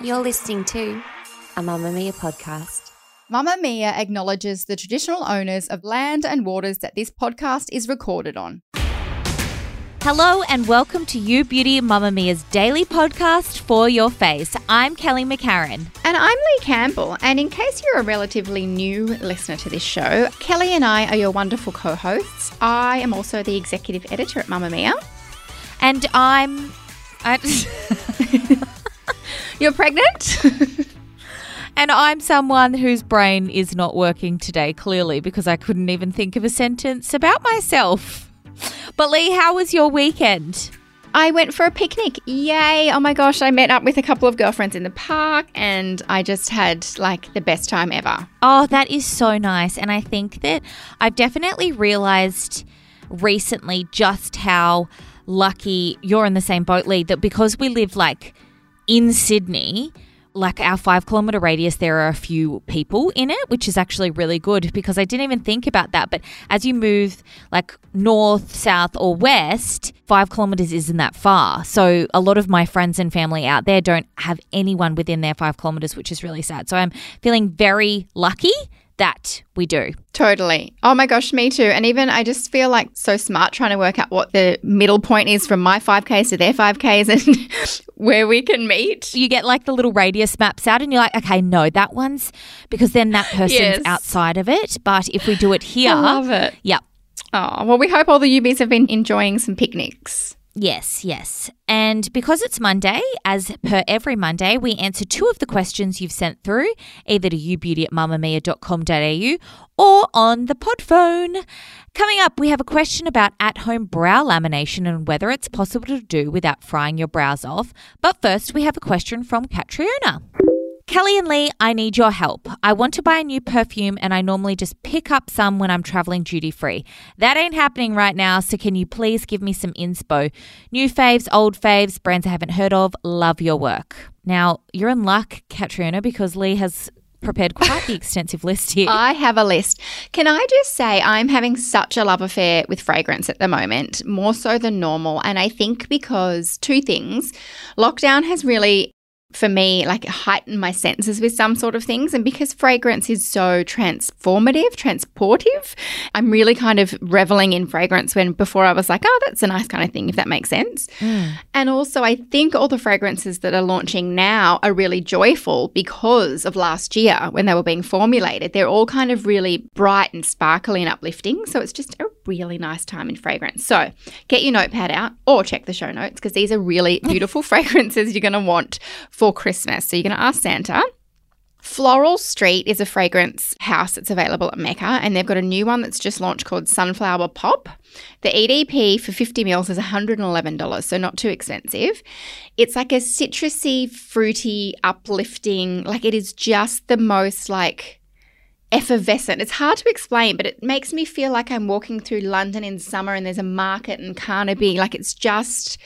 You're listening to a Mamamia podcast. Mamamia acknowledges the traditional owners of land and waters that this podcast is recorded on. Hello and welcome to You Beauty Mamamia's daily podcast for your face. I'm Kelly McCarren. And I'm Leigh Campbell. And in case you're a relatively new listener to this show, Kelly and I are your wonderful co hosts. I am also the executive editor at Mamamia. And I'm. I, You're pregnant? and I'm someone whose brain is not working today, clearly, because I couldn't even think of a sentence about myself. But Leigh, how was your weekend? I went for a picnic. Yay. Oh my gosh. I met up with a couple of girlfriends in the park and I just had like the best time ever. Oh, that is so nice. And I think that I've definitely realized recently just how lucky you're in the same boat, Leigh, that because we live like in Sydney, like our five kilometer radius, there are a few people in it, which is actually really good because I didn't even think about that. But as you move like north, south, or west, five kilometers isn't that far. So a lot of my friends and family out there don't have anyone within their five kilometers, which is really sad. So I'm feeling very lucky that we do. Totally. Oh my gosh, me too. And even I just feel like so smart trying to work out what the middle point is from my 5Ks to their 5Ks and where we can meet. You get like the little radius maps out and you're like, okay, no, that one's because then that person's Yes. outside of it. But if we do it here, I love it. Yep. Oh, well, we hope all the UBs have been enjoying some picnics. Yes, yes. And because it's Monday, as per every Monday, we answer two of the questions you've sent through, either to youbeauty at mamamia.com.au or on the pod phone. Coming up, we have a question about at home brow lamination and whether it's possible to do without frying your brows off. But first, we have a question from Catriona. Kelly and Leigh, I need your help. I want to buy a new perfume and I normally just pick up some when I'm traveling duty free. That ain't happening right now, so can you please give me some inspo? New faves, old faves, brands I haven't heard of. Love your work. Now, you're in luck, Katrina, because Leigh has prepared quite the extensive list here. I have a list. Can I just say I'm having such a love affair with fragrance at the moment, more so than normal. And I think because two things lockdown has really for me, like heightened my senses with some sort of things. And because fragrance is so transformative, transportive, I'm really kind of reveling in fragrance when before I was like, oh, that's a nice kind of thing, if that makes sense. Mm. And also, I think all the fragrances that are launching now are really joyful because of last year when they were being formulated. They're all kind of really bright and sparkly and uplifting. So it's just a really nice time in fragrance. So get your notepad out or check the show notes because these are really beautiful fragrances you're going to want for Christmas. So you're going to ask Santa. Floral Street is a fragrance house that's available at Mecca, and they've got a new one that's just launched called Sunflower Pop. The EDP for 50 mils is $111, so not too expensive. It's like a citrusy, fruity, uplifting, like it is just the most like effervescent. It's hard to explain, but it makes me feel like I'm walking through London in summer and there's a market in Carnaby. Like it's just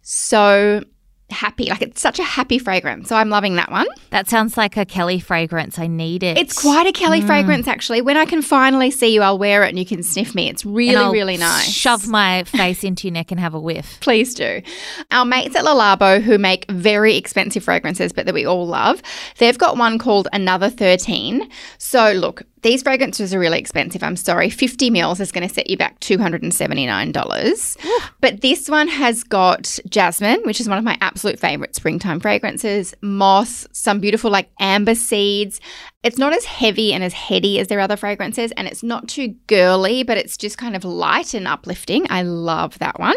so happy. Like it's such a happy fragrance. So I'm loving that one. that sounds like a Kelly fragrance. I need it. It's quite a Kelly mm. fragrance, actually. When I can finally see you, I'll wear it and you can sniff me. It's really, really nice. Shove my face into your neck and have a whiff. Please do. Our mates at Le Labo, who make very expensive fragrances, but that we all love, they've got one called Another 13. So, look, these fragrances are really expensive. I'm sorry. 50 mils is going to set you back $279. but this one has got jasmine, which is one of my absolute favorite springtime fragrances, moss, some beautiful like amber seeds. It's not as heavy and as heady as their other fragrances, and it's not too girly, but it's just kind of light and uplifting. I love that one.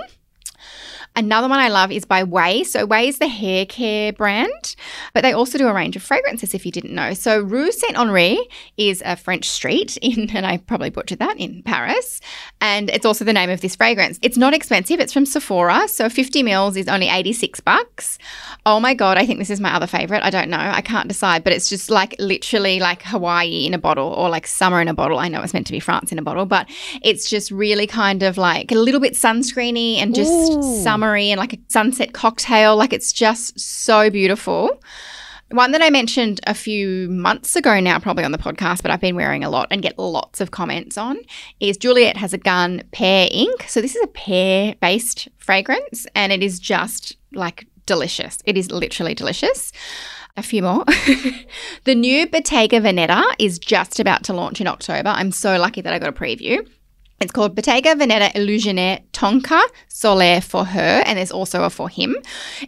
Another one I love is by Ouai. So Ouai is the hair care brand, but they also do a range of fragrances if you didn't know. So Rue Saint Henri is a French street in, and I probably butchered that, in Paris. And it's also the name of this fragrance. It's not expensive. It's from Sephora. So 50 mils is only 86 bucks. Oh my God. I think this is my other favorite. I don't know. I can't decide, but it's just like literally like Hawaii in a bottle or like summer in a bottle. I know it's meant to be France in a bottle, but it's just really kind of like a little bit sunscreeny and just Ooh. Summery and like a sunset cocktail. Like it's just so beautiful. One that I mentioned a few months ago now, probably on the podcast, but I've been wearing a lot and get lots of comments on is Juliette Has a Gun Pear Inc. So this is a pear based fragrance and it is just like delicious. It is literally delicious. A few more. the new Bottega Veneta is just about to launch in October. I'm so lucky that I got a preview. It's called Bottega Veneta Illusionaire Tonka Solaire for her, and there's also a for him.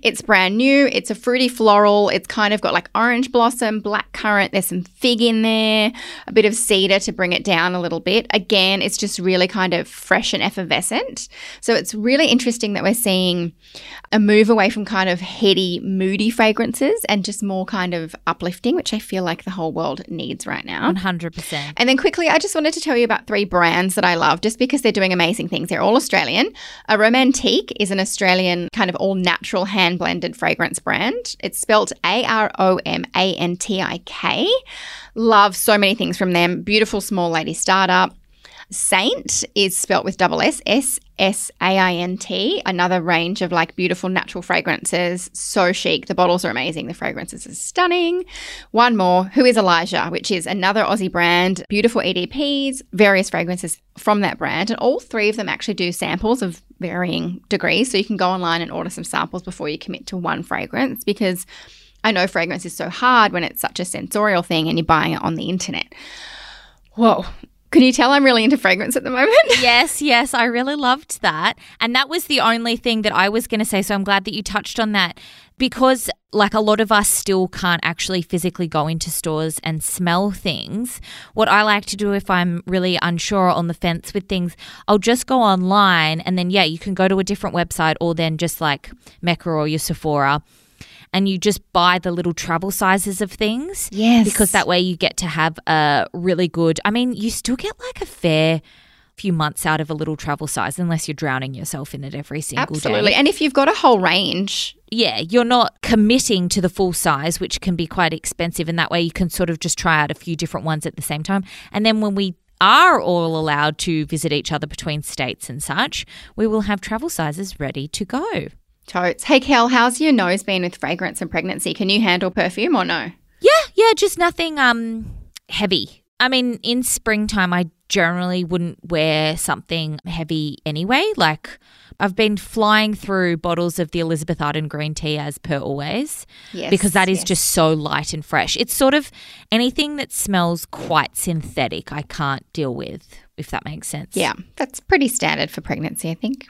It's brand new. It's a fruity floral. It's kind of got like orange blossom, black currant. There's some fig in there, a bit of cedar to bring it down a little bit. Again, it's just really kind of fresh and effervescent. So it's really interesting that we're seeing a move away from kind of heady, moody fragrances and just more kind of uplifting, which I feel like the whole world needs right now. 100%. And then quickly, I just wanted to tell you about three brands that I love just because they're doing amazing things. They're all Australian. Aromantik is an Australian kind of all natural hand blended fragrance brand. It's spelt A R O M A N T I K. Love so many things from them. Beautiful small lady startup. Ssaint is spelt with double S, S S A I N T, another range of like beautiful natural fragrances. So chic. The bottles are amazing. The fragrances are stunning. One more, Who is Elijah, which is another Aussie brand. Beautiful EDPs, various fragrances from that brand. And all three of them actually do samples of varying degrees. So you can go online and order some samples before you commit to one fragrance because I know fragrance is so hard when it's such a sensorial thing and you're buying it on the internet. Whoa, can you tell I'm really into fragrance at the moment? yes, yes, I really loved that. And that was the only thing that I was going to say. So I'm glad that you touched on that because, like, a lot of us still can't actually physically go into stores and smell things. What I like to do if I'm really unsure on the fence with things, I'll just go online and then, yeah, you can go to a different website or then just like Mecca or your Sephora and you just buy the little travel sizes of things. Yes. Because that way you get to have a really good, I mean, you still get like a fair few months out of a little travel size unless you're drowning yourself in it every single Absolutely. day. Absolutely. And if you've got a whole range. Yeah, you're not committing to the full size, which can be quite expensive. And that way you can sort of just try out a few different ones at the same time. And then when we are all allowed to visit each other between states and such, we will have travel sizes ready to go. Totes. Hey, Kel, how's your nose been with fragrance and pregnancy? Can you handle perfume or no? Yeah, yeah, just nothing um heavy. I mean, in springtime, I generally wouldn't wear something heavy anyway. Like, I've been flying through bottles of the Elizabeth Arden green tea as per always. Yes. Because that is yes. just so light and fresh. It's sort of anything that smells quite synthetic, I can't deal with, if that makes sense. Yeah, that's pretty standard for pregnancy, I think.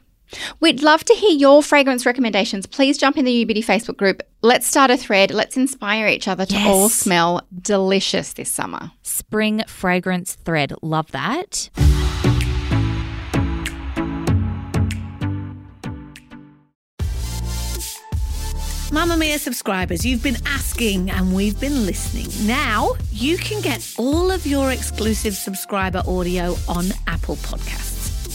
We'd love to hear your fragrance recommendations. Please jump in the You Beauty Facebook group. Let's start a thread. Let's inspire each other to yes. all smell delicious this summer. Spring fragrance thread. Love that. Mamamia subscribers, you've been asking and we've been listening. Now you can get all of your exclusive subscriber audio on Apple Podcasts.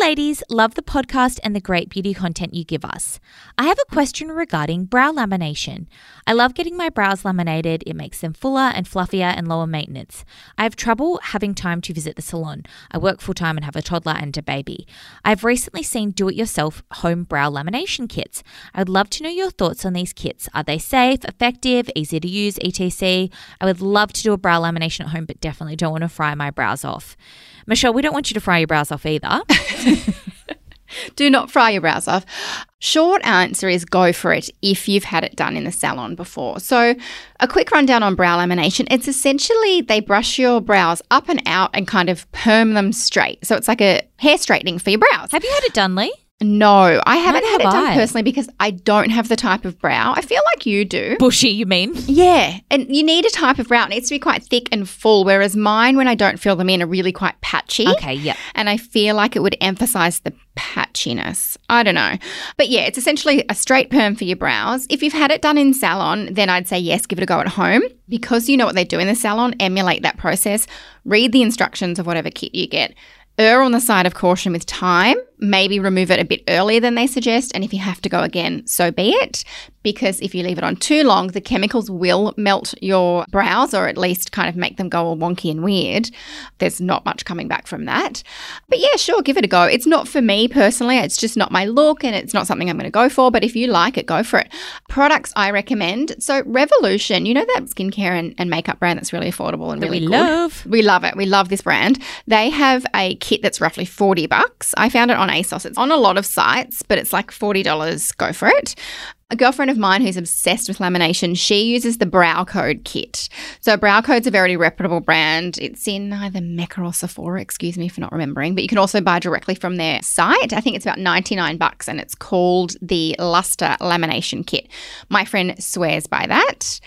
Ladies. Love the podcast and the great beauty content you give us. I have a question regarding brow lamination. I love getting my brows laminated, it makes them fuller and fluffier and lower maintenance. I have trouble having time to visit the salon. I work full time and have a toddler and a baby. I've recently seen do it yourself home brow lamination kits. I would love to know your thoughts on these kits. Are they safe, effective, easy to use, etc.? I would love to do a brow lamination at home, but definitely don't want to fry my brows off. Michelle, we don't want you to fry your brows off either. Do not fry your brows off. Short answer is go for it if you've had it done in the salon before. So, a quick rundown on brow lamination. It's essentially they brush your brows up and out and kind of perm them straight. So, it's like a hair straightening for your brows. Have you had it done, Leigh? No, I haven't Neither had it done I. personally because I don't have the type of brow. I feel like you do. Bushy, you mean? Yeah, and you need a type of brow. It needs to be quite thick and full, whereas mine, when I don't fill them in, are really quite patchy. Okay, yeah. And I feel like it would emphasize the patchiness. I don't know. But yeah, it's essentially a straight perm for your brows. If you've had it done in salon, then I'd say yes, give it a go at home. Because you know what they do in the salon, emulate that process. Read the instructions of whatever kit you get. Err on the side of caution with time. Maybe remove it a bit earlier than they suggest. And if you have to go again, so be it. Because if you leave it on too long, the chemicals will melt your brows or at least kind of make them go all wonky and weird. There's not much coming back from that. But yeah, sure, give it a go. It's not for me personally. It's just not my look and it's not something I'm going to go for. But if you like it, go for it. Products I recommend. So, Revolution, you know that skincare and, and makeup brand that's really affordable and That really we good? love. We love it. We love this brand. They have a kit that's roughly 40 bucks. I found it on ASOS. It's on a lot of sites, but it's like $40. Go for it. A girlfriend of mine who's obsessed with lamination, she uses the Brow Code kit. So Brow Code's a very reputable brand. It's in either Mecca or Sephora, excuse me for not remembering, but you can also buy directly from their site. I think it's about 99 bucks and it's called the Luster Lamination Kit. My friend swears by that.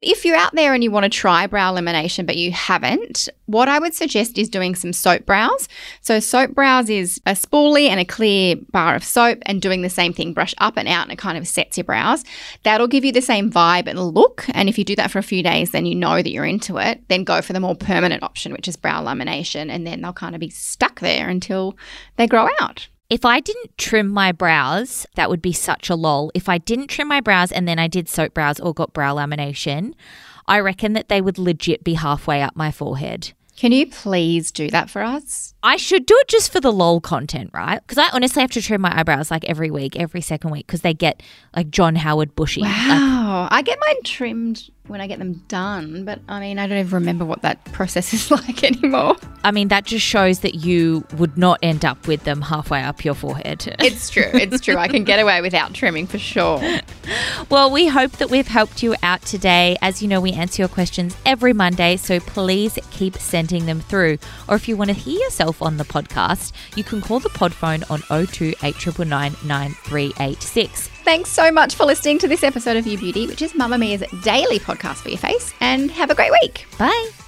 If you're out there and you want to try brow lamination but you haven't, what I would suggest is doing some soap brows. So, soap brows is a spoolie and a clear bar of soap and doing the same thing, brush up and out, and it kind of sets your brows. That'll give you the same vibe and look. And if you do that for a few days, then you know that you're into it. Then go for the more permanent option, which is brow lamination, and then they'll kind of be stuck there until they grow out. If I didn't trim my brows, that would be such a lol. If I didn't trim my brows and then I did soap brows or got brow lamination, I reckon that they would legit be halfway up my forehead. Can you please do that for us? I should do it just for the lol content, right? Because I honestly have to trim my eyebrows like every week, every second week, because they get like John Howard bushy. Like, Wow. I get mine trimmed when I get them done, but I mean, I don't even remember what that process is like anymore. I mean, that just shows that you would not end up with them halfway up your forehead. It's true. It's true. I can get away without trimming for sure. Well, we hope that we've helped you out today. As you know, we answer your questions every Monday, so please keep sending them through. Or if you want to hear yourself on the podcast, you can call the pod phone on 02 8999 9386. Thanks so much for listening to this episode of You Beauty, which is Mamamia's daily podcast for your face, and have a great week. Bye.